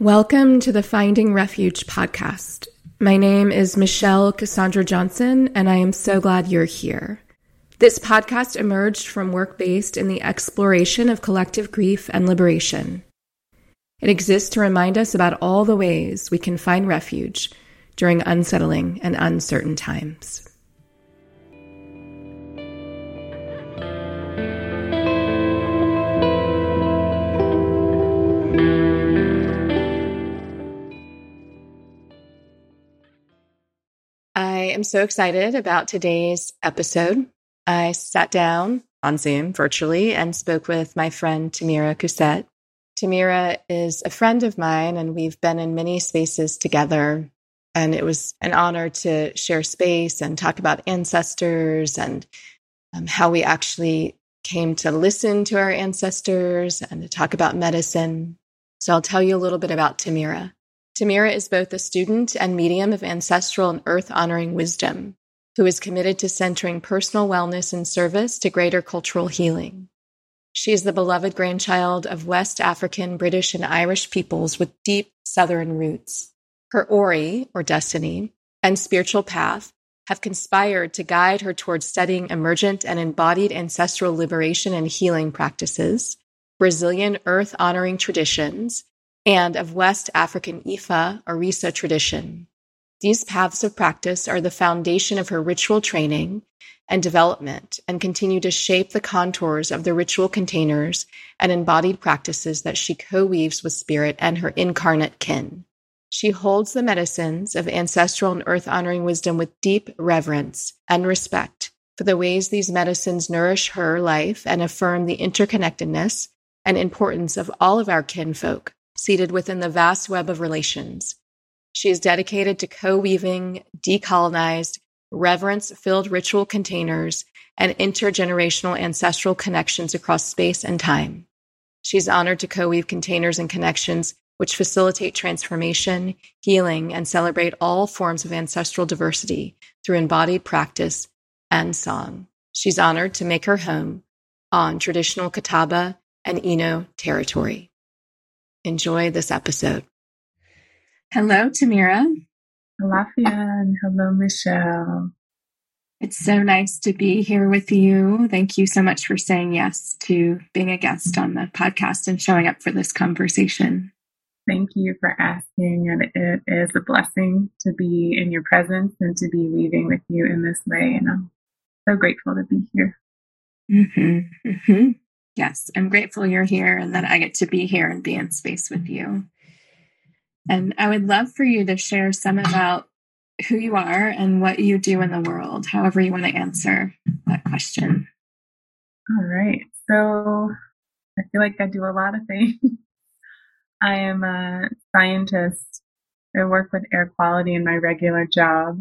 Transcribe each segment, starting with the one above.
Welcome to the Finding Refuge podcast. My name is Michelle Cassandra Johnson, and I am so glad you're here. This podcast emerged from work based in the exploration of collective grief and liberation. It exists to remind us about all the ways we can find refuge during unsettling and uncertain times. Am so excited about today's episode. I sat down on Zoom virtually and spoke with my friend Tamira Cousette. Tamira is a friend of mine, and we've been in many spaces together. And it was an honor to share space and talk about ancestors and um, how we actually came to listen to our ancestors and to talk about medicine. So I'll tell you a little bit about Tamira. Tamira is both a student and medium of ancestral and earth honoring wisdom, who is committed to centering personal wellness and service to greater cultural healing. She is the beloved grandchild of West African, British, and Irish peoples with deep Southern roots. Her Ori, or destiny, and spiritual path have conspired to guide her towards studying emergent and embodied ancestral liberation and healing practices, Brazilian earth honoring traditions, and of West African Ifa Orisa tradition. These paths of practice are the foundation of her ritual training and development and continue to shape the contours of the ritual containers and embodied practices that she co-weaves with spirit and her incarnate kin. She holds the medicines of ancestral and earth honoring wisdom with deep reverence and respect for the ways these medicines nourish her life and affirm the interconnectedness and importance of all of our kinfolk seated within the vast web of relations. She is dedicated to co weaving decolonized, reverence filled ritual containers and intergenerational ancestral connections across space and time. She is honored to co weave containers and connections which facilitate transformation, healing, and celebrate all forms of ancestral diversity through embodied practice and song. She's honored to make her home on traditional Catawba and Eno territory. Enjoy this episode. Hello, Tamira. Alafia and hello, Michelle. It's so nice to be here with you. Thank you so much for saying yes to being a guest on the podcast and showing up for this conversation. Thank you for asking. And it is a blessing to be in your presence and to be weaving with you in this way. And I'm so grateful to be here. Mm-hmm, mm-hmm. Yes, I'm grateful you're here and that I get to be here and be in space with you. And I would love for you to share some about who you are and what you do in the world, however you want to answer that question. All right. So I feel like I do a lot of things. I am a scientist. I work with air quality in my regular job.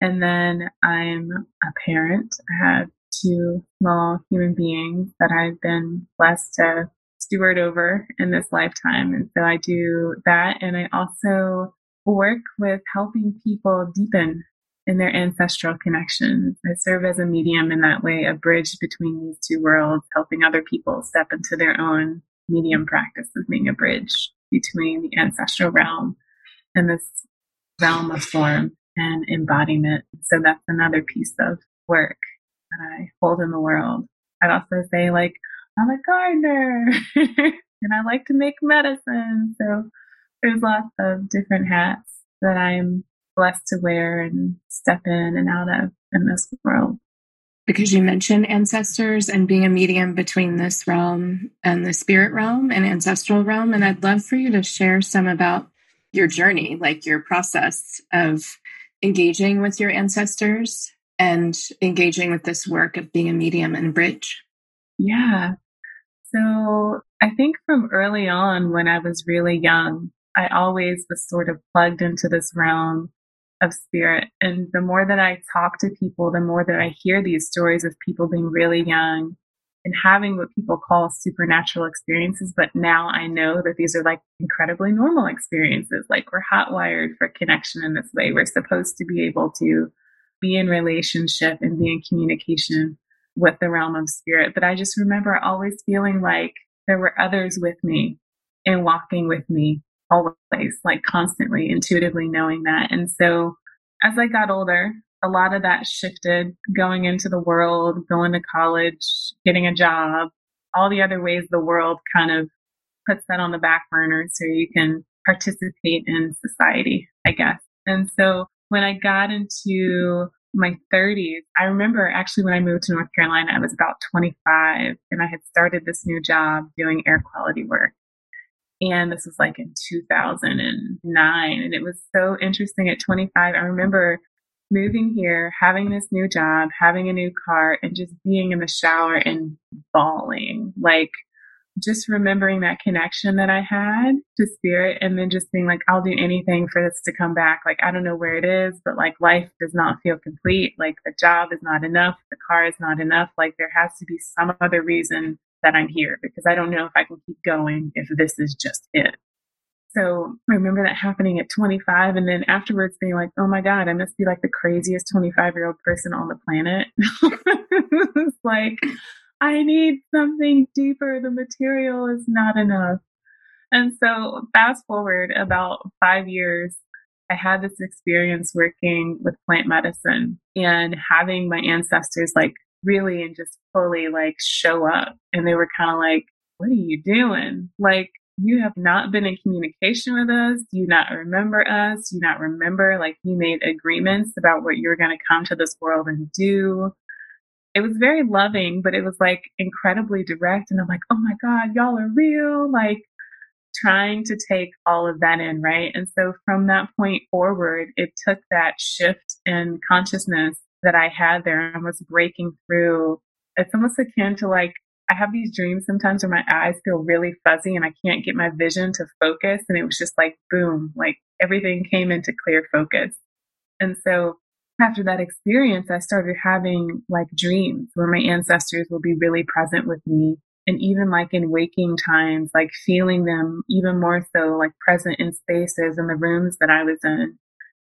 And then I'm a parent. I have two small human beings that I've been blessed to steward over in this lifetime. And so I do that. And I also work with helping people deepen in their ancestral connections. I serve as a medium in that way, a bridge between these two worlds, helping other people step into their own medium practice of being a bridge between the ancestral realm and this realm of form and embodiment. So that's another piece of work that I hold in the world. I'd also say like, I'm a gardener and I like to make medicine. So there's lots of different hats that I'm blessed to wear and step in and out of in this world. Because you mentioned ancestors and being a medium between this realm and the spirit realm and ancestral realm. And I'd love for you to share some about your journey, like your process of engaging with your ancestors and engaging with this work of being a medium and bridge? Yeah. So I think from early on, when I was really young, I always was sort of plugged into this realm of spirit. And the more that I talk to people, the more that I hear these stories of people being really young and having what people call supernatural experiences. But now I know that these are like incredibly normal experiences. Like we're hot wired for connection in this way. We're supposed to be able to be in relationship and be in communication with the realm of spirit. But I just remember always feeling like there were others with me and walking with me always, like constantly, intuitively knowing that. And so as I got older, a lot of that shifted going into the world, going to college, getting a job, all the other ways the world kind of puts that on the back burner so you can participate in society, I guess. And so when I got into my 30s, I remember actually when I moved to North Carolina, I was about 25 and I had started this new job doing air quality work. And this was like in 2009. And it was so interesting at 25. I remember moving here, having this new job, having a new car, and just being in the shower and bawling. Like, just remembering that connection that I had to spirit and then just being like, I'll do anything for this to come back. Like, I don't know where it is, but like life does not feel complete. Like the job is not enough. The car is not enough. Like there has to be some other reason that I'm here because I don't know if I can keep going if this is just it. So I remember that happening at 25 and then afterwards being like, oh my God, I must be like the craziest 25 year old person on the planet. it's like, I need something deeper. The material is not enough. And so fast forward about five years, I had this experience working with plant medicine and having my ancestors like really and just fully like show up. And they were kind of like, what are you doing? Like, you have not been in communication with us. Do you not remember us. Do you not remember like you made agreements about what you were going to come to this world and do. It was very loving, but it was like incredibly direct. And I'm like, oh my God, y'all are real. Like trying to take all of that in, right? And so from that point forward, it took that shift in consciousness that I had there and was breaking through. It's almost akin to like I have these dreams sometimes where my eyes feel really fuzzy and I can't get my vision to focus. And it was just like, boom, like everything came into clear focus. And so after that experience, I started having like dreams where my ancestors will be really present with me. And even like in waking times, like feeling them even more so like present in spaces in the rooms that I was in.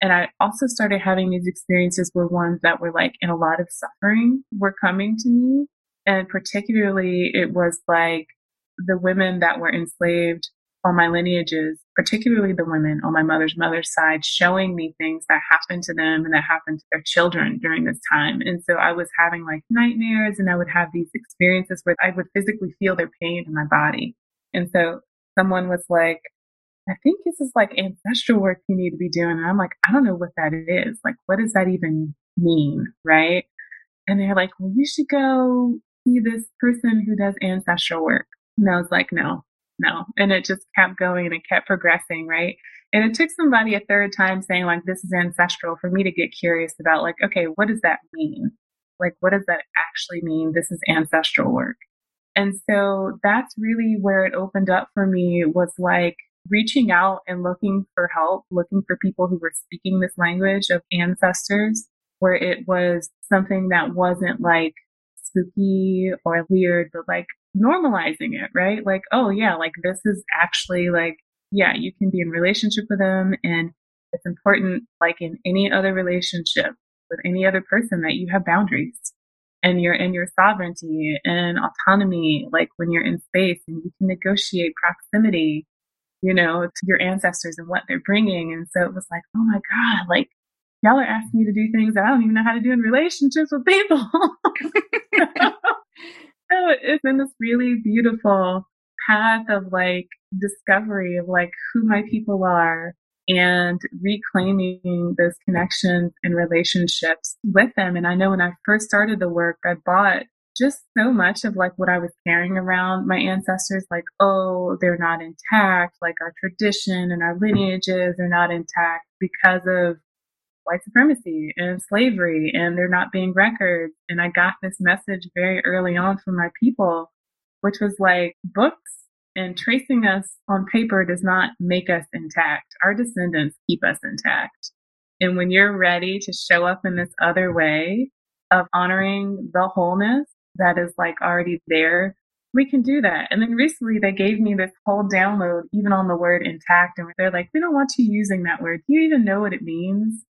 And I also started having these experiences where ones that were like in a lot of suffering were coming to me and particularly, it was like the women that were enslaved on my lineages, particularly the women on my mother's mother's side, showing me things that happened to them and that happened to their children during this time. And so I was having like nightmares and I would have these experiences where I would physically feel their pain in my body. And so someone was like, I think this is like ancestral work you need to be doing. And I'm like, I don't know what that is. Like, what does that even mean? Right. And they're like, well, you should go see this person who does ancestral work. And I was like, no, no. And it just kept going and kept progressing, right? And it took somebody a third time saying, like, this is ancestral for me to get curious about, like, okay, what does that mean? Like, what does that actually mean? This is ancestral work. And so that's really where it opened up for me was like reaching out and looking for help, looking for people who were speaking this language of ancestors, where it was something that wasn't like spooky or weird, but like normalizing it, right? Like, oh yeah, like this is actually like, yeah, you can be in relationship with them and it's important, like in any other relationship with any other person that you have boundaries and you're in your sovereignty and autonomy, like when you're in space and you can negotiate proximity, you know, to your ancestors and what they're bringing. And so it was like, oh my God, like y'all are asking me to do things that I don't even know how to do in relationships with people. it's been this really beautiful path of like discovery of like who my people are and reclaiming those connections and relationships with them. And I know when I first started the work, I bought just so much of like what I was carrying around my ancestors, like, oh, they're not intact, like our tradition and our lineages are not intact because of white supremacy and slavery and there not being records. And I got this message very early on from my people, which was like books and tracing us on paper does not make us intact. Our descendants keep us intact. And when you're ready to show up in this other way of honoring the wholeness that is like already there, we can do that. And then recently they gave me this whole download, even on the word intact. And they're like, we don't want you using that word. Do you even know what it means?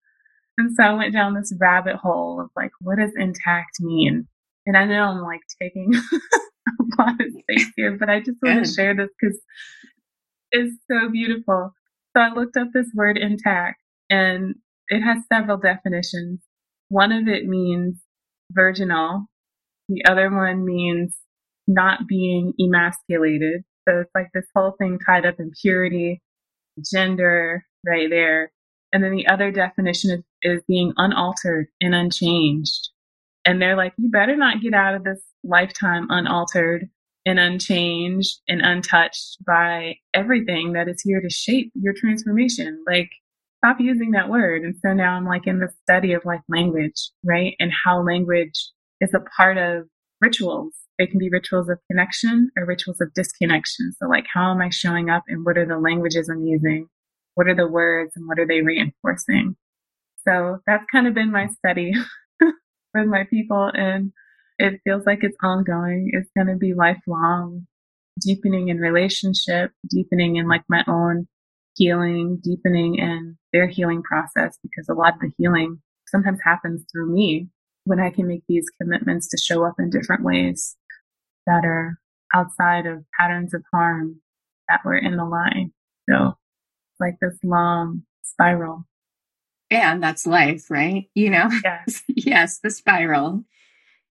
And so I went down this rabbit hole of like, what does intact mean? And I know I'm like taking a lot of space here, but I just want to share this because it's so beautiful. So I looked up this word intact and it has several definitions. One of it means virginal. The other one means not being emasculated. So it's like this whole thing tied up in purity, gender, right there. And then the other definition is, is being unaltered and unchanged. And they're like, you better not get out of this lifetime unaltered and unchanged and untouched by everything that is here to shape your transformation. Like, stop using that word. And so now I'm like in the study of like language, right? And how language is a part of rituals. They can be rituals of connection or rituals of disconnection. So, like, how am I showing up and what are the languages I'm using? What are the words and what are they reinforcing? So, that's kind of been my study with my people. And it feels like it's ongoing. It's going to be lifelong, deepening in relationship, deepening in like my own healing, deepening in their healing process because a lot of the healing sometimes happens through me when I can make these commitments to show up in different ways that are outside of patterns of harm that were in the line. So like this long spiral. And that's life, right? You know? Yes. yes, the spiral.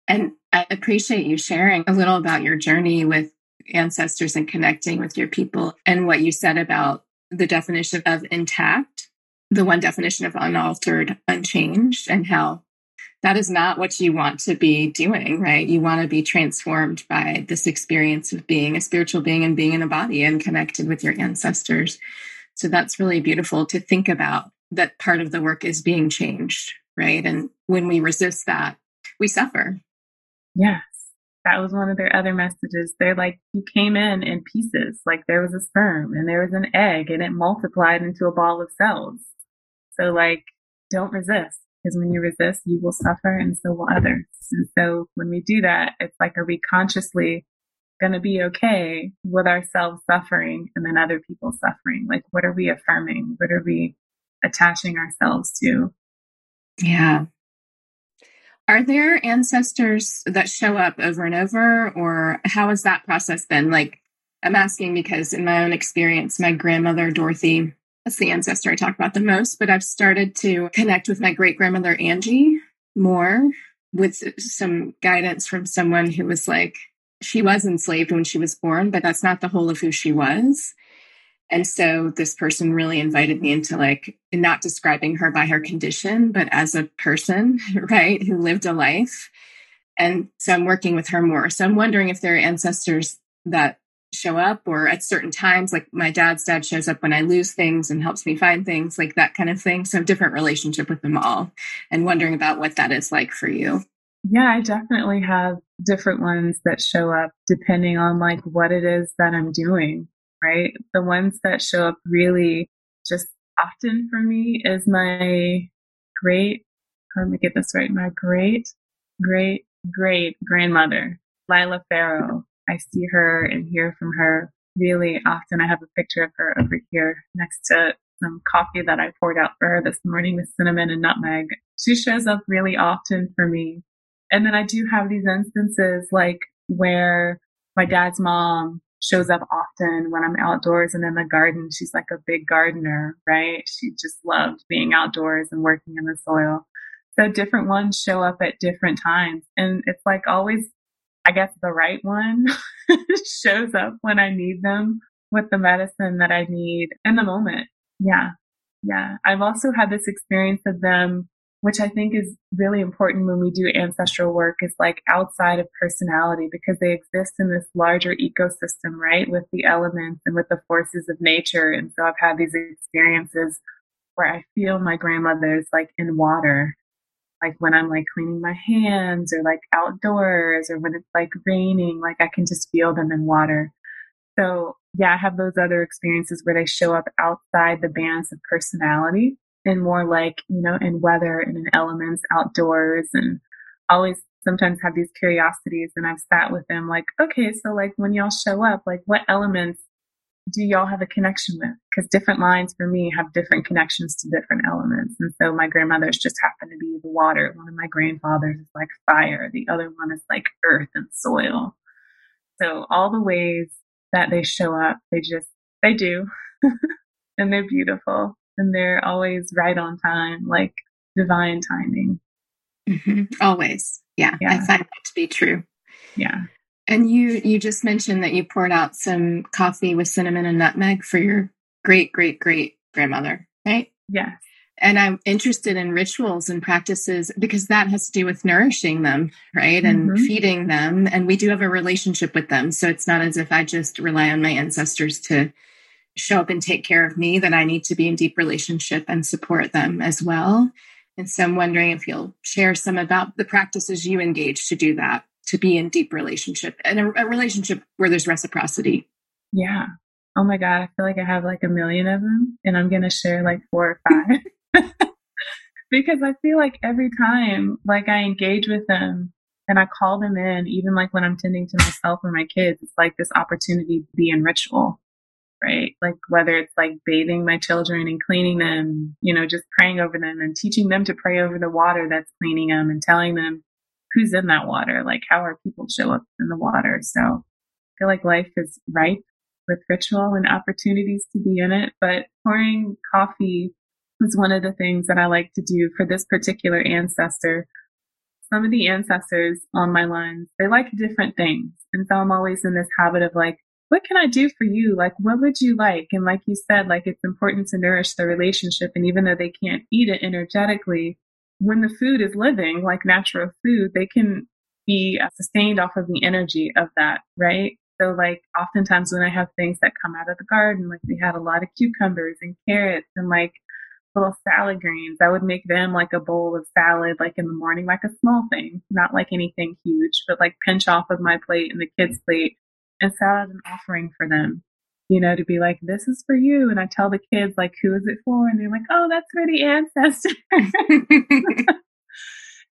And I appreciate you sharing a little about your journey with ancestors and connecting with your people and what you said about the definition of intact, the one definition of unaltered, unchanged, and how that is not what you want to be doing, right? You want to be transformed by this experience of being a spiritual being and being in a body and connected with your ancestors. So that's really beautiful to think about that part of the work is being changed, right? And when we resist that, we suffer. Yes. That was one of their other messages. They're like, you came in in pieces, like there was a sperm and there was an egg and it multiplied into a ball of cells. So, like, don't resist because when you resist, you will suffer and so will others. And so, when we do that, it's like, are we consciously going to be okay with ourselves suffering and then other people suffering? Like, what are we affirming? What are we attaching ourselves to? Yeah. Are there ancestors that show up over and over, or how has that process been? Like, I'm asking because in my own experience, my grandmother, Dorothy, that's the ancestor I talk about the most, but I've started to connect with my great grandmother, Angie, more with some guidance from someone who was like, she was enslaved when she was born, but that's not the whole of who she was. And so this person really invited me into like not describing her by her condition, but as a person, right, who lived a life. And so I'm working with her more. So I'm wondering if there are ancestors that show up or at certain times, like my dad's dad shows up when I lose things and helps me find things, like that kind of thing. So different relationship with them all and wondering about what that is like for you. Yeah, I definitely have different ones that show up depending on like what it is that I'm doing right? The ones that show up really just often for me is my great, let me get this right, my great, great, great grandmother, Lila Farrow. I see her and hear from her really often. I have a picture of her over here next to some coffee that I poured out for her this morning with cinnamon and nutmeg. She shows up really often for me. And then I do have these instances like where my dad's mom shows up often when I'm outdoors and in the garden. She's like a big gardener, right? She just loved being outdoors and working in the soil. So different ones show up at different times. And it's like always, I guess the right one shows up when I need them with the medicine that I need in the moment. Yeah. Yeah. I've also had this experience of them which I think is really important when we do ancestral work is like outside of personality because they exist in this larger ecosystem, right? With the elements and with the forces of nature. And so I've had these experiences where I feel my grandmother's like in water, like when I'm like cleaning my hands or like outdoors or when it's like raining, like I can just feel them in water. So yeah, I have those other experiences where they show up outside the bands of personality and more like, you know, in weather and in elements outdoors and always sometimes have these curiosities and I've sat with them like, okay, so like when y'all show up, like what elements do y'all have a connection with? Because different lines for me have different connections to different elements. And so my grandmother's just happen to be the water. One of my grandfathers is like fire. The other one is like earth and soil. So all the ways that they show up, they just they do. and they're beautiful and they're always right on time, like divine timing. Mm-hmm. Always. Yeah, yeah. I find that to be true. Yeah. And you you just mentioned that you poured out some coffee with cinnamon and nutmeg for your great great great grandmother, right? Yes. And I'm interested in rituals and practices because that has to do with nourishing them, right? And mm-hmm. feeding them. And we do have a relationship with them. So it's not as if I just rely on my ancestors to show up and take care of me, that I need to be in deep relationship and support them as well. And so I'm wondering if you'll share some about the practices you engage to do that, to be in deep relationship and a, a relationship where there's reciprocity. Yeah. Oh my God. I feel like I have like a million of them and I'm going to share like four or five. because I feel like every time like I engage with them and I call them in, even like when I'm tending to myself or my kids, it's like this opportunity to be in ritual right? Like whether it's like bathing my children and cleaning them, you know, just praying over them and teaching them to pray over the water that's cleaning them and telling them who's in that water, like how our people show up in the water. So I feel like life is ripe with ritual and opportunities to be in it, but pouring coffee was one of the things that I like to do for this particular ancestor. Some of the ancestors on my lines, they like different things. And so I'm always in this habit of like what can I do for you? Like, what would you like? And like you said, like it's important to nourish the relationship. And even though they can't eat it energetically, when the food is living, like natural food, they can be uh, sustained off of the energy of that, right? So like oftentimes when I have things that come out of the garden, like we had a lot of cucumbers and carrots and like little salad greens, I would make them like a bowl of salad, like in the morning, like a small thing, not like anything huge, but like pinch off of my plate and the kids' plate and set out an offering for them, you know, to be like, this is for you. And I tell the kids, like, who is it for? And they're like, oh, that's for the ancestors.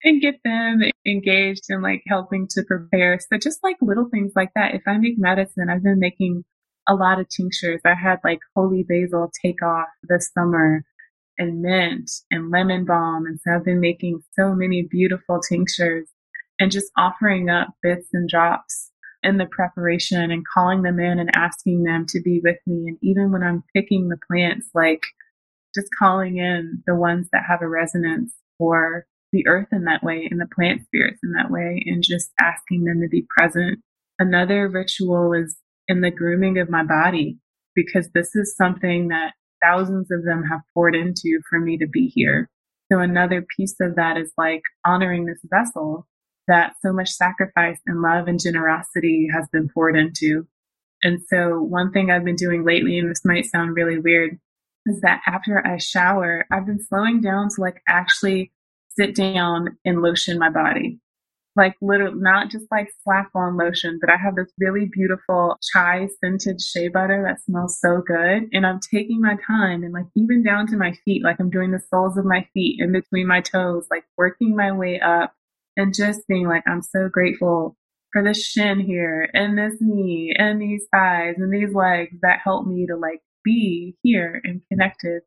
and get them engaged in like helping to prepare. So just like little things like that. If I make medicine, I've been making a lot of tinctures. I had like holy basil take off this summer and mint and lemon balm. And so I've been making so many beautiful tinctures and just offering up bits and drops in the preparation and calling them in and asking them to be with me. And even when I'm picking the plants, like just calling in the ones that have a resonance for the earth in that way and the plant spirits in that way and just asking them to be present. Another ritual is in the grooming of my body because this is something that thousands of them have poured into for me to be here. So another piece of that is like honoring this vessel that so much sacrifice and love and generosity has been poured into. And so one thing I've been doing lately, and this might sound really weird, is that after I shower, I've been slowing down to like actually sit down and lotion my body. Like literally not just like slap on lotion, but I have this really beautiful chai scented shea butter that smells so good. And I'm taking my time and like even down to my feet, like I'm doing the soles of my feet in between my toes, like working my way up and just being like, I'm so grateful for this shin here and this knee and these thighs and these legs that help me to like be here and connected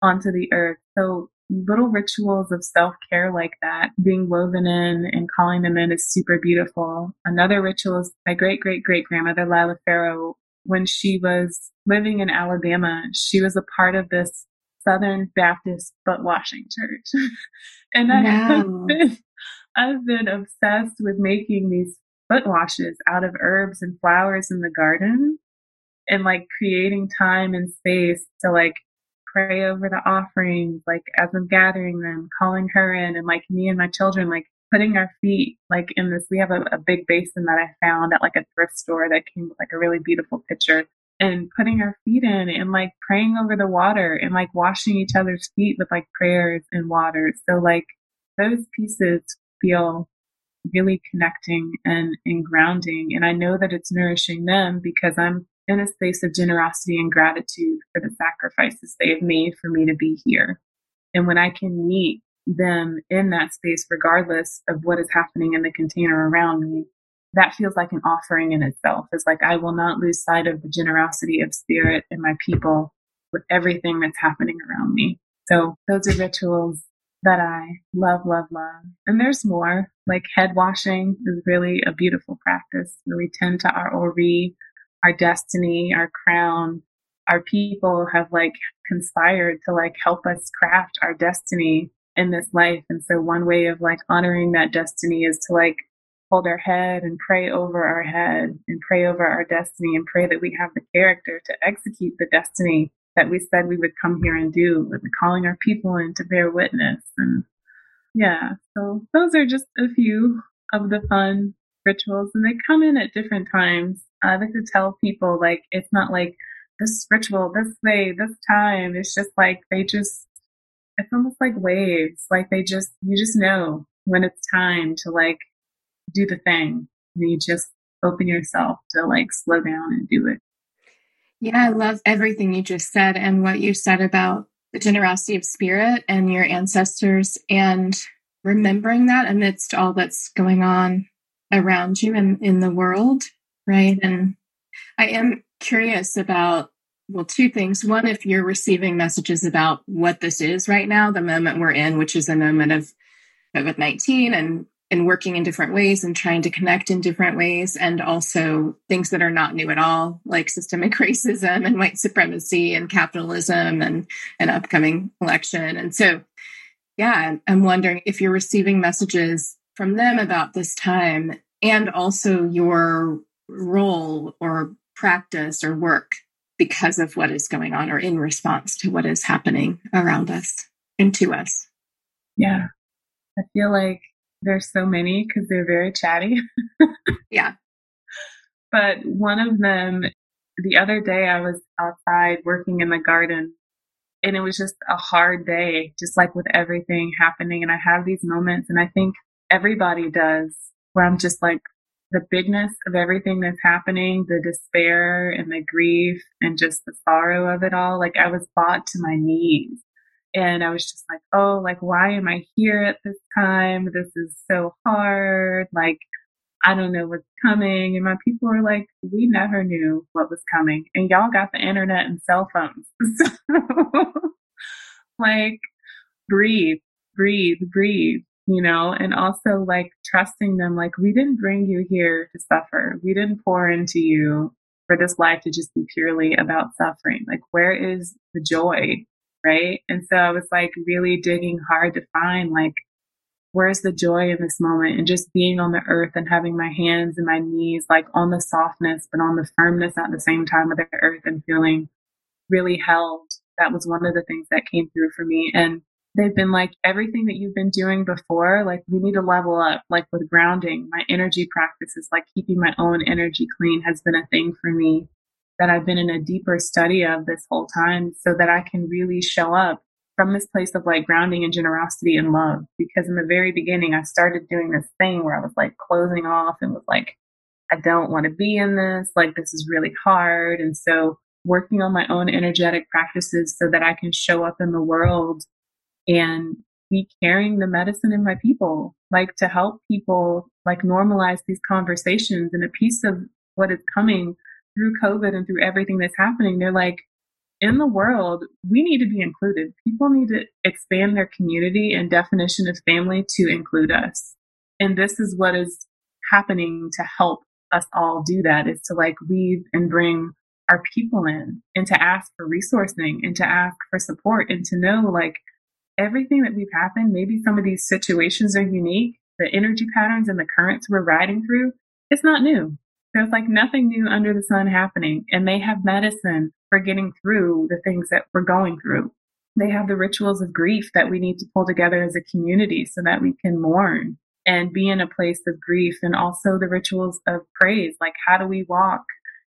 onto the earth. So little rituals of self care like that being woven in and calling them in is super beautiful. Another ritual is my great great great grandmother Lila Farrow. When she was living in Alabama, she was a part of this Southern Baptist foot washing church. and I have been I've been obsessed with making these foot washes out of herbs and flowers in the garden and like creating time and space to like pray over the offerings, like as I'm gathering them, calling her in, and like me and my children, like putting our feet like in this. We have a, a big basin that I found at like a thrift store that came with like a really beautiful picture. And putting our feet in and like praying over the water and like washing each other's feet with like prayers and water. So, like, those pieces feel really connecting and, and grounding. And I know that it's nourishing them because I'm in a space of generosity and gratitude for the sacrifices they have made for me to be here. And when I can meet them in that space, regardless of what is happening in the container around me, that feels like an offering in itself. It's like I will not lose sight of the generosity of spirit and my people with everything that's happening around me. So those are rituals that I love, love, love. And there's more. Like head washing is really a beautiful practice where we tend to our ori, our destiny, our crown, our people have like conspired to like help us craft our destiny in this life. And so one way of like honoring that destiny is to like hold our head and pray over our head and pray over our destiny and pray that we have the character to execute the destiny that we said we would come here and do and calling our people in to bear witness and yeah so those are just a few of the fun rituals and they come in at different times. I like to tell people like it's not like this ritual this way this time. It's just like they just it's almost like waves. Like they just you just know when it's time to like do the thing. And you just open yourself to like slow down and do it yeah i love everything you just said and what you said about the generosity of spirit and your ancestors and remembering that amidst all that's going on around you and in the world right? And i am curious about well two things. One if you're receiving messages about what this is right now the moment we're in which is a moment of covid-19 and and working in different ways and trying to connect in different ways and also things that are not new at all like systemic racism and white supremacy and capitalism and an upcoming election and so yeah i'm wondering if you're receiving messages from them about this time and also your role or practice or work because of what is going on or in response to what is happening around us and to us. Yeah. I feel like there's so many because they're very chatty. yeah. But one of them, the other day, I was outside working in the garden and it was just a hard day, just like with everything happening. And I have these moments, and I think everybody does, where I'm just like, the bigness of everything that's happening, the despair and the grief and just the sorrow of it all. Like I was brought to my knees and I was just like, oh, like, why am I here at this time? This is so hard. Like, I don't know what's coming. And my people were like, we never knew what was coming. And y'all got the internet and cell phones. So, like, breathe, breathe, breathe you know, and also like trusting them, like, we didn't bring you here to suffer. We didn't pour into you for this life to just be purely about suffering. Like, where is the joy? Right. And so I was like really digging hard to find like, where's the joy in this moment and just being on the earth and having my hands and my knees like on the softness, but on the firmness at the same time of the earth and feeling really held. That was one of the things that came through for me. And they've been like everything that you've been doing before like we need to level up like with grounding my energy practices like keeping my own energy clean has been a thing for me that i've been in a deeper study of this whole time so that i can really show up from this place of like grounding and generosity and love. Because in the very beginning i started doing this thing where i was like closing off and was like i don't want to be in this. Like this is really hard. And so working on my own energetic practices so that i can show up in the world and be carrying the medicine in my people, like to help people like normalize these conversations and a piece of what is coming through COVID and through everything that's happening. They're like, in the world, we need to be included. People need to expand their community and definition of family to include us. And this is what is happening to help us all do that is to like weave and bring our people in and to ask for resourcing and to ask for support and to know like everything that we've happened, maybe some of these situations are unique. The energy patterns and the currents we're riding through, it's not new. There's like nothing new under the sun happening. And they have medicine for getting through the things that we're going through. They have the rituals of grief that we need to pull together as a community so that we can mourn and be in a place of grief and also the rituals of praise. Like, how do we walk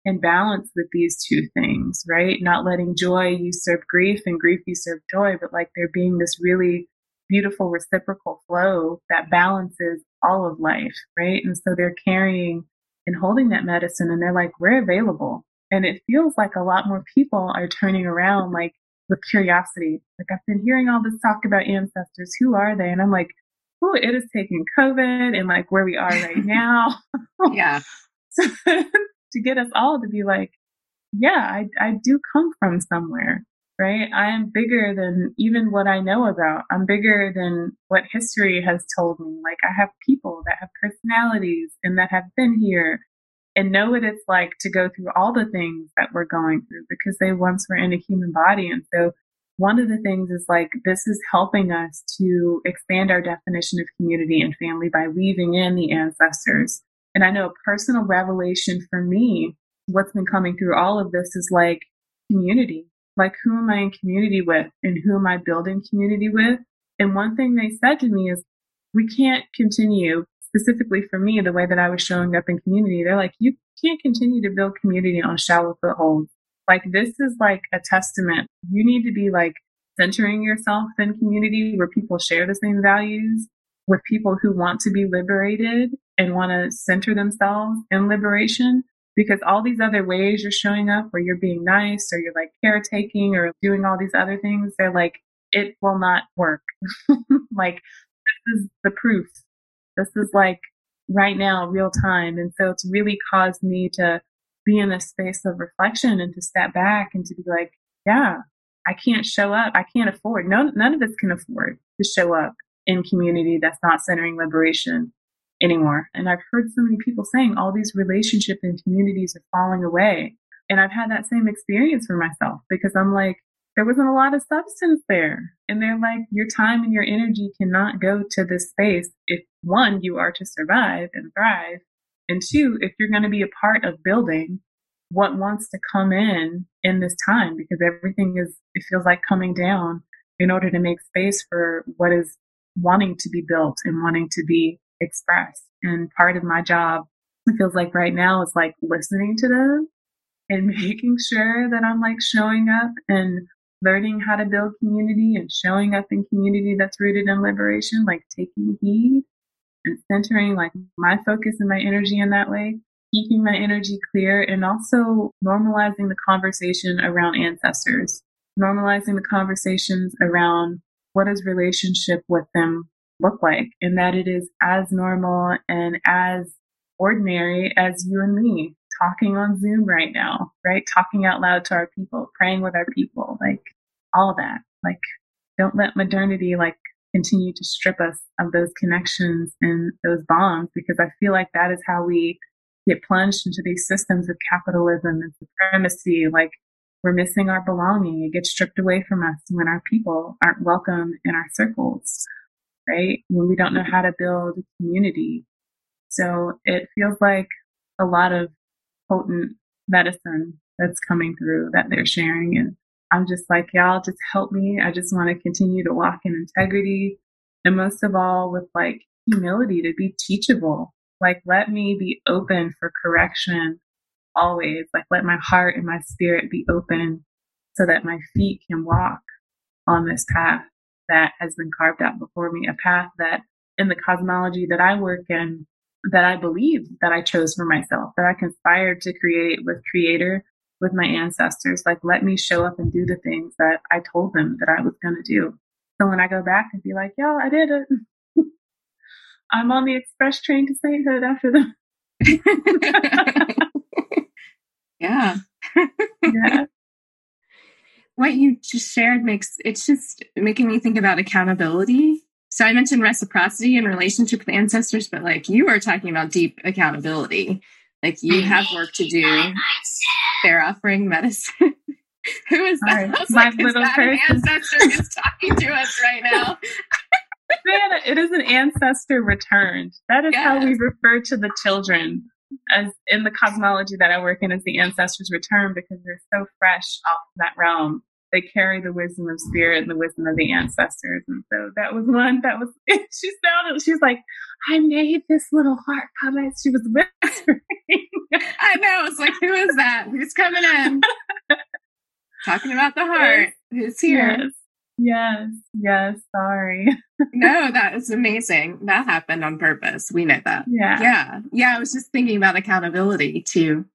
and balance with these two things, right? Not letting joy usurp grief and grief usurp joy, but like there being this really beautiful reciprocal flow that balances all of life, right? And so they're carrying and holding that medicine and they're like, we're available. And it feels like a lot more people are turning around like with curiosity. Like I've been hearing all this talk about ancestors. Who are they? And I'm like, oh, it is taking COVID and like where we are right now. yeah. to get us all to be like, yeah, I, I do come from somewhere, right? I am bigger than even what I know about. I'm bigger than what history has told me. Like, I have people that have personalities and that have been here and know what it's like to go through all the things that we're going through because they once were in a human body. And so one of the things is like this is helping us to expand our definition of community and family by weaving in the ancestors. And I know a personal revelation for me, what's been coming through all of this is like community. Like who am I in community with and who am I building community with? And one thing they said to me is we can't continue specifically for me, the way that I was showing up in community, they're like, you can't continue to build community on shallow footholds. Like this is like a testament. You need to be like centering yourself in community where people share the same values with people who want to be liberated and want to center themselves in liberation. Because all these other ways you're showing up where you're being nice or you're like caretaking or doing all these other things, they're like, it will not work. like this is the proof this is like right now, real time. And so it's really caused me to be in a space of reflection and to step back and to be like, yeah, I can't show up. I can't afford. No, none of us can afford to show up in community that's not centering liberation anymore. And I've heard so many people saying all these relationships and communities are falling away. And I've had that same experience for myself because I'm like, there wasn't a lot of substance there. And they're like, your time and your energy cannot go to this space if one, you are to survive and thrive. And two, if you're going to be a part of building what wants to come in in this time, because everything is, it feels like coming down in order to make space for what is wanting to be built and wanting to be expressed. And part of my job, it feels like right now is like listening to them and making sure that I'm like showing up and learning how to build community and showing up in community that's rooted in liberation, like taking heed and centering like my focus and my energy in that way, keeping my energy clear and also normalizing the conversation around ancestors, normalizing the conversations around what does relationship with them look like and that it is as normal and as ordinary as you and me talking on Zoom right now, right? Talking out loud to our people, praying with our people, like all that. Like, don't let modernity like continue to strip us of those connections and those bonds because I feel like that is how we get plunged into these systems of capitalism and supremacy. Like, we're missing our belonging. It gets stripped away from us when our people aren't welcome in our circles, right? When we don't know mm-hmm. how to build community. So it feels like a lot of potent medicine that's coming through that they're sharing. And I'm just like, y'all just help me. I just want to continue to walk in integrity. And most of all, with like humility to be teachable. Like, let me be open for correction always. Like, let my heart and my spirit be open so that my feet can walk on this path that has been carved out before me, a path that in the cosmology that I work in, that I believe that I chose for myself, that I conspired to create with creator, with my ancestors. Like, let me show up and do the things that I told them that I was going to do. So when I go back and be like, yo, I did it. I'm on the express train to sainthood after them. yeah. yeah. What you just shared makes it's just making me think about accountability so I mentioned reciprocity in relationship with ancestors, but like you are talking about deep accountability. Like you have work to do. They're offering medicine. Who is that? Right. My like, little person. ancestor is talking to us right now. Man, it is an ancestor returned. That is yes. how we refer to the children as in the cosmology that I work in as the ancestors return because they're so fresh off that realm they carry the wisdom of spirit and the wisdom of the ancestors. And so that was one that was, she sounded, she's like, I made this little heart comment. She was whispering. I know. It's like, who is that? Who's coming in? Talking about the heart. Who's here? Yes. Yes, yes, sorry. no, that is amazing. That happened on purpose. We know that. Yeah. Yeah. Yeah. I was just thinking about accountability too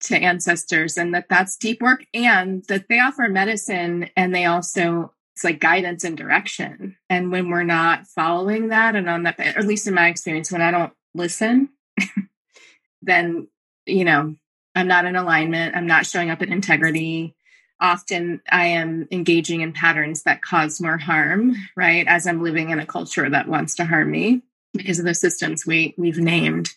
to ancestors and that that's deep work and that they offer medicine and they also it's like guidance and direction. And when we're not following that and on that or at least in my experience when i don't listen then you know i'm not in alignment. I'm not showing up in integrity. Often i am engaging in patterns that cause more harm right as i'm living in a culture that wants to harm me because of the systems we we've named.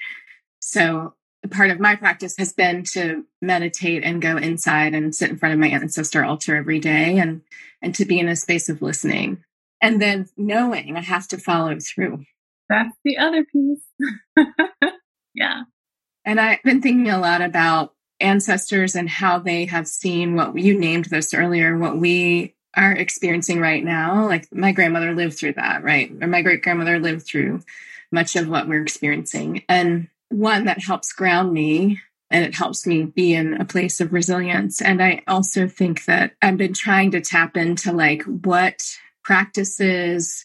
So part of my practice has been to meditate and go inside and sit in front of my ancestor altar every day and and to be in a space of listening and then knowing I have to follow through. That's the other piece. yeah. And I've been thinking a lot about ancestors and how they have seen what you named this earlier, what we are experiencing right now. Like my grandmother lived through that, right? Or my great grandmother lived through much of what we're experiencing. And one that helps ground me and it helps me be in a place of resilience. And I also think that I've been trying to tap into like what practices,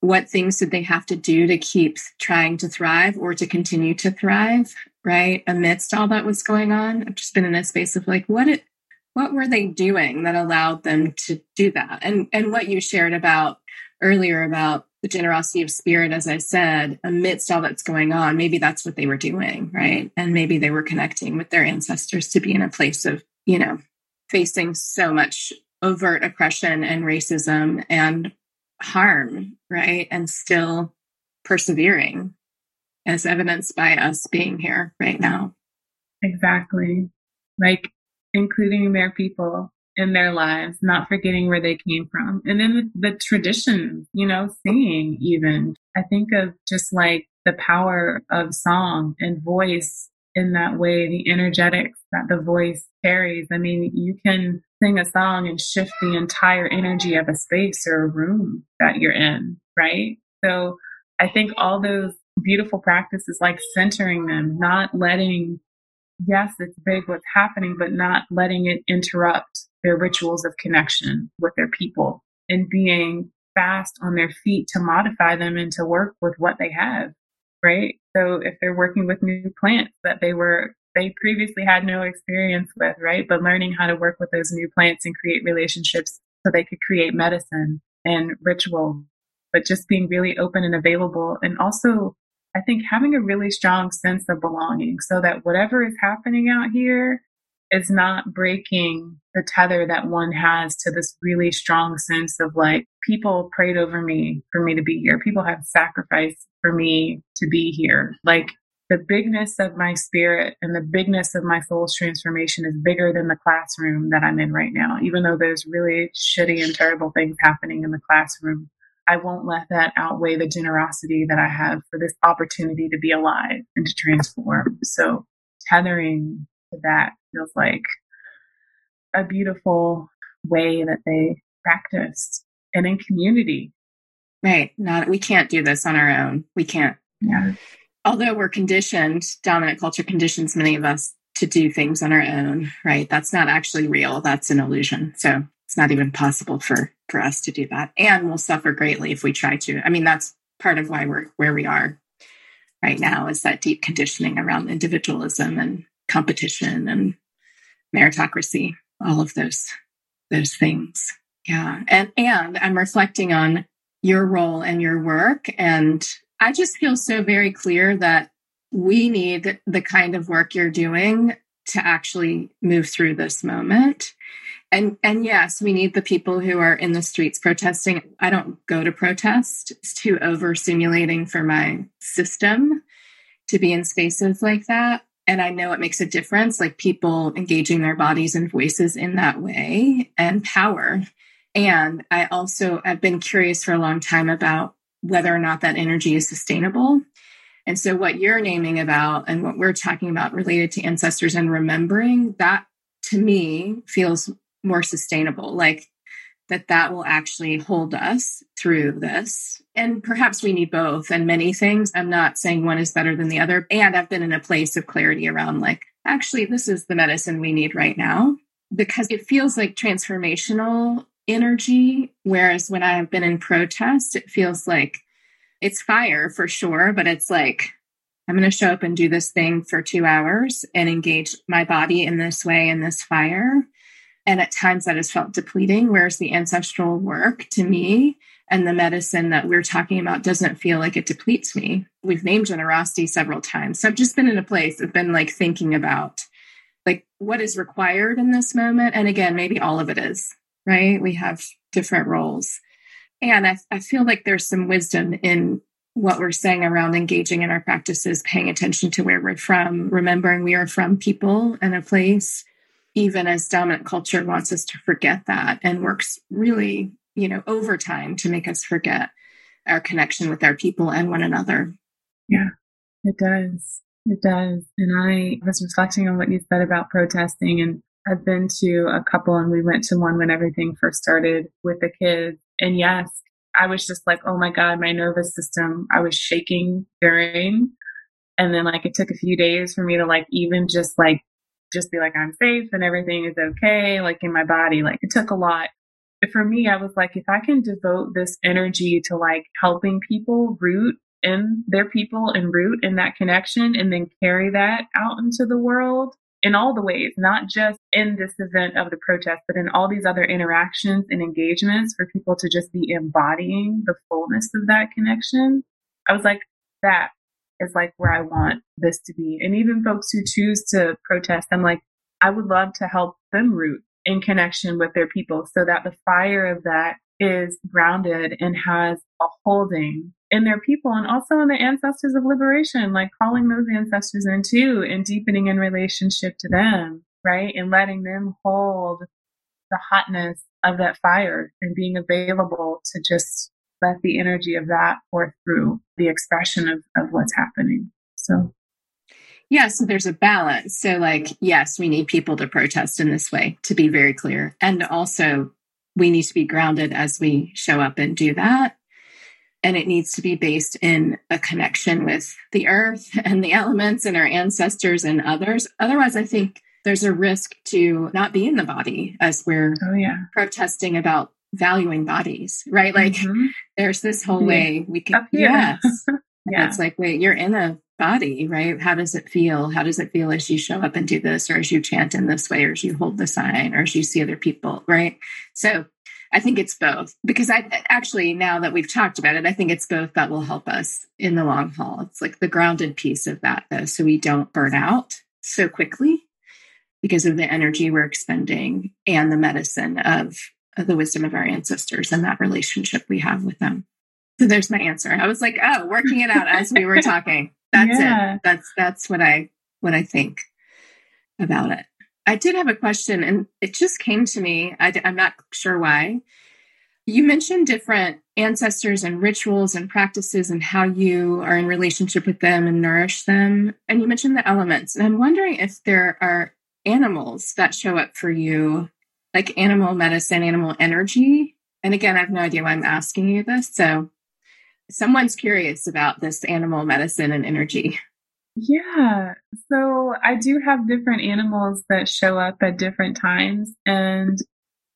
what things did they have to do to keep trying to thrive or to continue to thrive, right? Amidst all that was going on. I've just been in a space of like, what it, what were they doing that allowed them to do that? And and what you shared about earlier about the generosity of spirit, as I said, amidst all that's going on, maybe that's what they were doing, right? And maybe they were connecting with their ancestors to be in a place of, you know, facing so much overt oppression and racism and harm, right? And still persevering, as evidenced by us being here right now. Exactly. Like including their people in their lives, not forgetting where they came from. And then the, tradition, you know, singing even. I think of just like the power of song and voice in that way, the energetics that the voice carries. I mean, you can sing a song and shift the entire energy of a space or a room that you're in, right? So I think all those beautiful practices, like centering them, not letting, yes, it's big what's happening, but not letting it interrupt their rituals of connection with their people and being fast on their feet to modify them and to work with what they have, right? So if they're working with new plants that they were they previously had no experience with, right? But learning how to work with those new plants and create relationships so they could create medicine and ritual, but just being really open and available. And also, I think having a really strong sense of belonging so that whatever is happening out here is not breaking the tether that one has to this really strong sense of like, people prayed over me for me to be here. People have sacrificed for me to be here. Like, the bigness of my spirit and the bigness of my soul's transformation is bigger than the classroom that I'm in right now. Even though there's really shitty and terrible things happening in the classroom, I won't let that outweigh the generosity that I have for this opportunity to be alive and to transform. So tethering to that feels like a beautiful way that they practiced and in community. Right. Not we can't do this on our own. We can't. Yeah although we're conditioned, dominant culture conditions many of us to do things on our own, right? That's not actually real. That's an illusion. So it's not even possible for for us to do that. And we'll suffer greatly if we try to. I mean, that's part of why we're where we are right now is that deep conditioning around individualism and competition and meritocracy, all of those those things. Yeah. And and I'm reflecting on your role and your work and I just feel so very clear that we need the kind of work you're doing to actually move through this moment. And and yes, we need the people who are in the streets protesting. I don't go to protest. It's too over stimulating for my system to be in spaces like that. And I know it makes a difference, like people engaging their bodies and voices in that way and power. And I also have been curious for a long time about whether or not that energy is sustainable. And so, what you're naming about and what we're talking about related to ancestors and remembering, that to me feels more sustainable. Like that, that will actually hold us through this. And perhaps we need both and many things. I'm not saying one is better than the other. And I've been in a place of clarity around, like, actually, this is the medicine we need right now because it feels like transformational energy. Whereas when I have been in protest, it feels like it's fire for sure, but it's like, I'm going to show up and do this thing for two hours and engage my body in this way in this fire. And at times that has felt depleting. Whereas the ancestral work to me and the medicine that we're talking about doesn't feel like it depletes me. We've named generosity several times. So I've just been in a place, I've been like thinking about like what is required in this moment. And again, maybe all of it is right? We have different roles. And I, I feel like there's some wisdom in what we're saying around engaging in our practices, paying attention to where we're from, remembering we are from people and a place, even as dominant culture wants us to forget that and works really, you know, overtime to make us forget our connection with our people and one another. Yeah, it does. It does. And I was reflecting on what you said about protesting and I've been to a couple and we went to one when everything first started with the kids. And yes, I was just like, oh my God, my nervous system, I was shaking during. And then like it took a few days for me to like even just like, just be like, I'm safe and everything is okay, like in my body. Like it took a lot. But for me, I was like, if I can devote this energy to like helping people root in their people and root in that connection and then carry that out into the world, in all the ways, not just in this event of the protest, but in all these other interactions and engagements for people to just be embodying the fullness of that connection. I was like, that is like where I want this to be. And even folks who choose to protest, I'm like, I would love to help them root in connection with their people so that the fire of that is grounded and has a holding in their people and also in the ancestors of liberation, like calling those ancestors in too and deepening in relationship to them, right? And letting them hold the hotness of that fire and being available to just let the energy of that pour through the expression of, of what's happening. So yeah, so there's a balance. So, like, yes, we need people to protest in this way, to be very clear. And also, we need to be grounded as we show up and do that and it needs to be based in a connection with the earth and the elements and our ancestors and others. Otherwise, I think there's a risk to not be in the body as we're oh, yeah. protesting about valuing bodies, right? Like mm-hmm. there's this whole way we can, yes. yeah. It's like, wait, you're in a body, right? How does it feel? How does it feel as you show up and do this, or as you chant in this way, or as you hold the sign, or as you see other people, right? So I think it's both because I actually, now that we've talked about it, I think it's both that will help us in the long haul. It's like the grounded piece of that, though, so we don't burn out so quickly because of the energy we're expending and the medicine of, of the wisdom of our ancestors and that relationship we have with them. So there's my answer. I was like, oh, working it out as we were talking. That's yeah. it. That's that's what I what I think about it. I did have a question, and it just came to me. I, am not sure why. You mentioned different ancestors and rituals and practices and how you are in relationship with them and nourish them. And you mentioned the elements. And I'm wondering if there are animals that show up for you, like animal medicine, animal energy. And again, I have no idea why I'm asking you this. So someone's curious about this animal medicine and energy. Yeah. So I do have different animals that show up at different times. And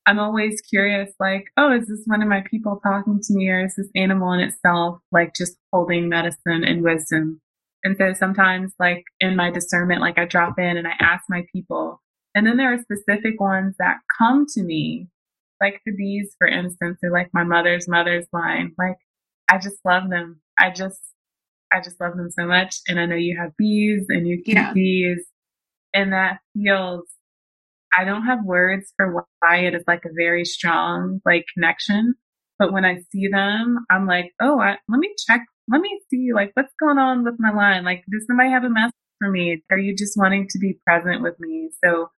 I'm always curious, like, oh, is this one of my people talking to me or is this animal in itself like just holding medicine and wisdom? And so sometimes, like in my discernment, like I drop in and I ask my people. And then there are specific ones that come to me, like the bees, for instance, or like my mother's mother's line. Like, I just love them. I just I just love them so much. And I know you have bees and you keep yeah. bees. And that feels, I don't have words for why it is like a very strong like connection. But when I see them, I'm like, oh, I, let me check. Let me see like what's going on with my line. Like, does somebody have a message for me? Are you just wanting to be present with me? So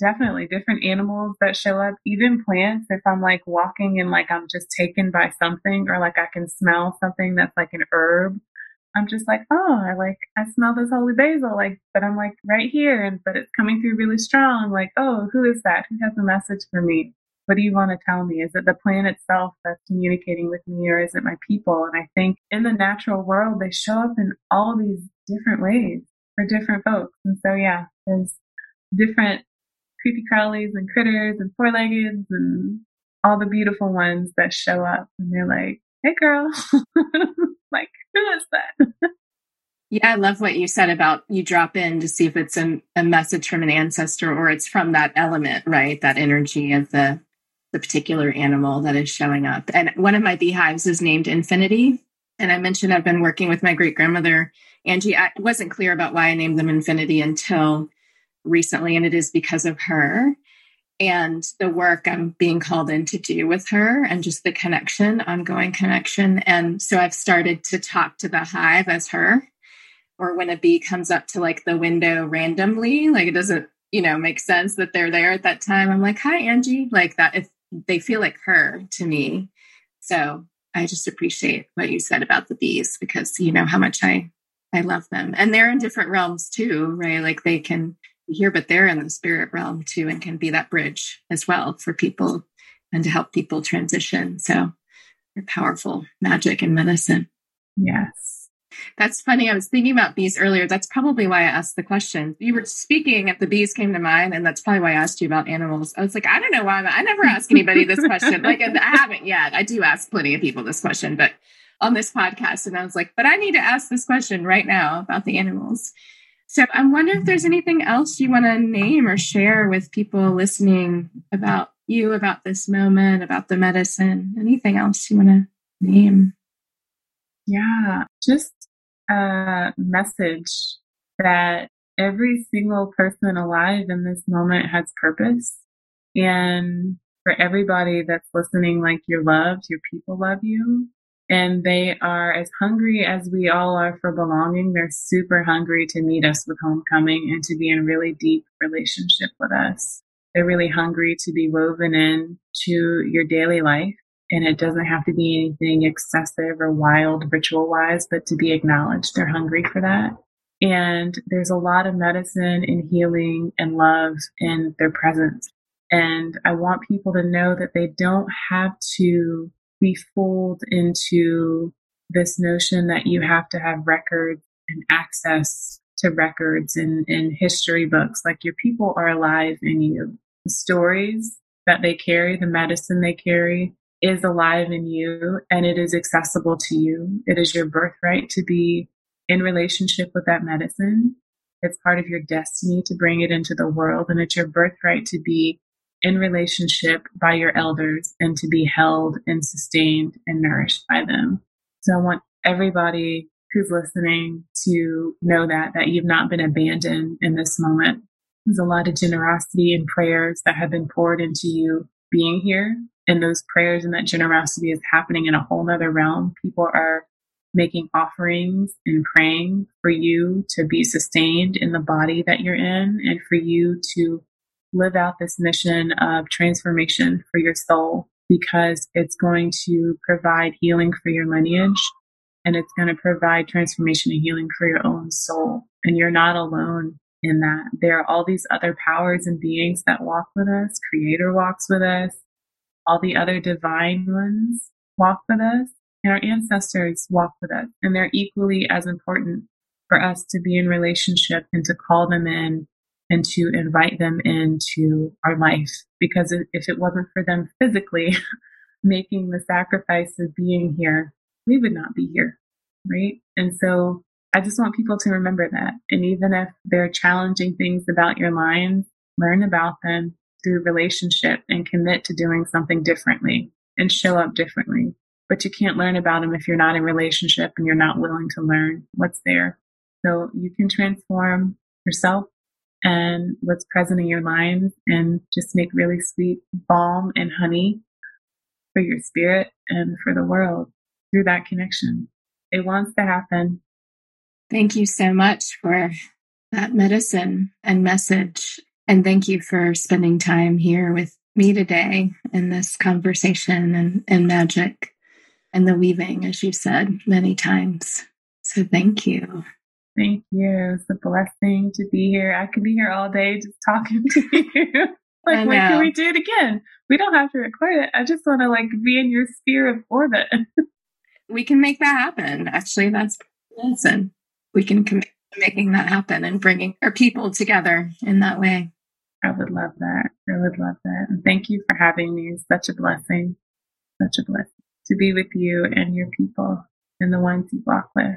definitely different animals that show up, even plants. If I'm like walking and like I'm just taken by something or like I can smell something that's like an herb I'm just like, oh, I like, I smell this holy basil, like, but I'm like right here, and but it's coming through really strong. Like, oh, who is that? Who has a message for me? What do you want to tell me? Is it the plant itself that's communicating with me, or is it my people? And I think in the natural world, they show up in all these different ways for different folks. And so, yeah, there's different creepy crawlies and critters and four leggeds and all the beautiful ones that show up, and they're like, hey, girl. like, who is that? yeah, I love what you said about you drop in to see if it's a, a message from an ancestor or it's from that element, right? That energy of the the particular animal that is showing up. And one of my beehives is named Infinity. And I mentioned I've been working with my great grandmother, Angie. I wasn't clear about why I named them Infinity until recently, and it is because of her. and the work I'm being called in to do with her and just the connection, ongoing connection. And so I've started to talk to the hive as her, or when a bee comes up to like the window randomly, like it doesn't, you know, make sense that they're there at that time. I'm like, hi, Angie, like that. If they feel like her to me. So I just appreciate what you said about the bees because you know how much I I love them. And they're in different realms too, right? Like they can here, but they're in the spirit realm too and can be that bridge as well for people and to help people transition. So they're powerful magic and medicine. Yes. That's funny. I was thinking about bees earlier. That's probably why I asked the question. You were speaking, if the bees came to mind, and that's probably why I asked you about animals. I was like, I don't know why. I'm, I never ask anybody this question. Like, I haven't yet. I do ask plenty of people this question, but on this podcast. And I was like, but I need to ask this question right now about the animals. So I'm wondering if there's anything else you want to name or share with people listening about you, about this moment, about the medicine, anything else you want to name? Yeah, just a message that every single person alive in this moment has purpose. And for everybody that's listening, like you're loved, your people love you and they are as hungry as we all are for belonging. They're super hungry to meet us with homecoming and to be in really deep relationship with us. They're really hungry to be woven in to your daily life. And it doesn't have to be anything excessive or wild ritual wise, but to be acknowledged. They're hungry for that. And there's a lot of medicine and healing and love in their presence. And I want people to know that they don't have to be fooled into this notion that you have to have records and access to records and, and history books. Like your people are alive in you. The stories that they carry, the medicine they carry is alive in you and it is accessible to you. It is your birthright to be in relationship with that medicine. It's part of your destiny to bring it into the world and it's your birthright to be in relationship by your elders and to be held and sustained and nourished by them. So I want everybody who's listening to know that, that you've not been abandoned in this moment. There's a lot of generosity and prayers that have been poured into you being here. And those prayers and that generosity is happening in a whole nother realm. People are making offerings and praying for you to be sustained in the body that you're in and for you to live out this mission of transformation for your soul because it's going to provide healing for your lineage and it's going to provide transformation and healing for your own soul. And you're not alone in that. There are all these other powers and beings that walk with us. Creator walks with us. All the other divine ones walk with us. And our ancestors walk with us. And they're equally as important for us to be in relationship and to call them in and to invite them into our life. Because if it wasn't for them physically making the sacrifice of being here, we would not be here. Right. And so I just want people to remember that. And even if there are challenging things about your lines, learn about them through relationship and commit to doing something differently and show up differently. But you can't learn about them if you're not in relationship and you're not willing to learn what's there. So you can transform yourself and what's present in your mind and just make really sweet balm and honey for your spirit and for the world through that connection. It wants to happen. Thank you so much for that medicine and message. And thank you for spending time here with me today in this conversation and, and magic and the weaving, as you said many times. So thank you. Thank you. It's a blessing to be here. I could be here all day just talking to you. like, when can we do it again? We don't have to record it. I just want to like be in your sphere of orbit. we can make that happen. Actually, that's listen. We can commit to making that happen and bringing our people together in that way. I would love that. I would love that. And thank you for having me. It's such a blessing. Such a blessing to be with you and your people and the ones you walk with.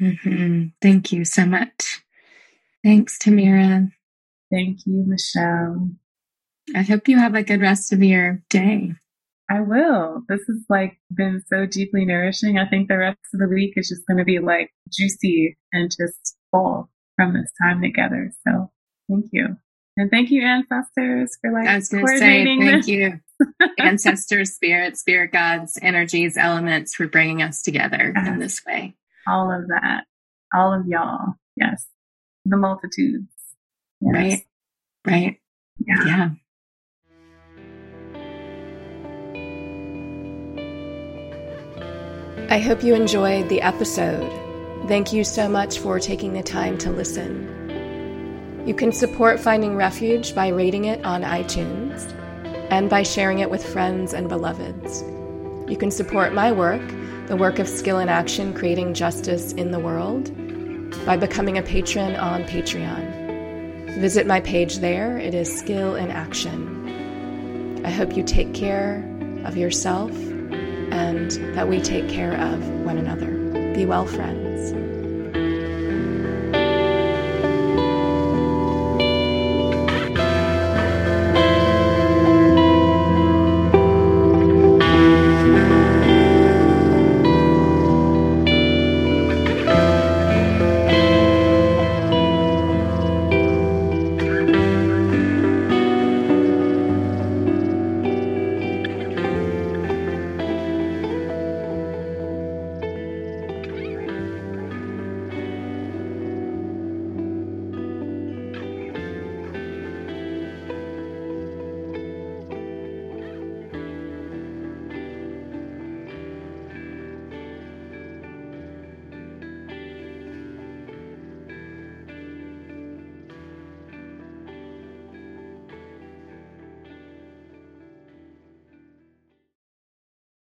Mm-hmm. Thank you so much. Thanks, Tamira. Thank you, Michelle. I hope you have a good rest of your day. I will. This has like been so deeply nourishing. I think the rest of the week is just going to be like juicy and just full from this time together. So thank you. And thank you, ancestors, for like I was to say thank you, ancestors, spirit, spirit gods, energies, elements, for bringing us together in this way. All of that, all of y'all. Yes, the multitudes. Yes. Right. Right. Yeah. yeah. I hope you enjoyed the episode. Thank you so much for taking the time to listen. You can support Finding Refuge by rating it on iTunes and by sharing it with friends and beloveds. You can support my work, the work of Skill in Action creating justice in the world, by becoming a patron on Patreon. Visit my page there, it is Skill in Action. I hope you take care of yourself and that we take care of one another. Be well, friends.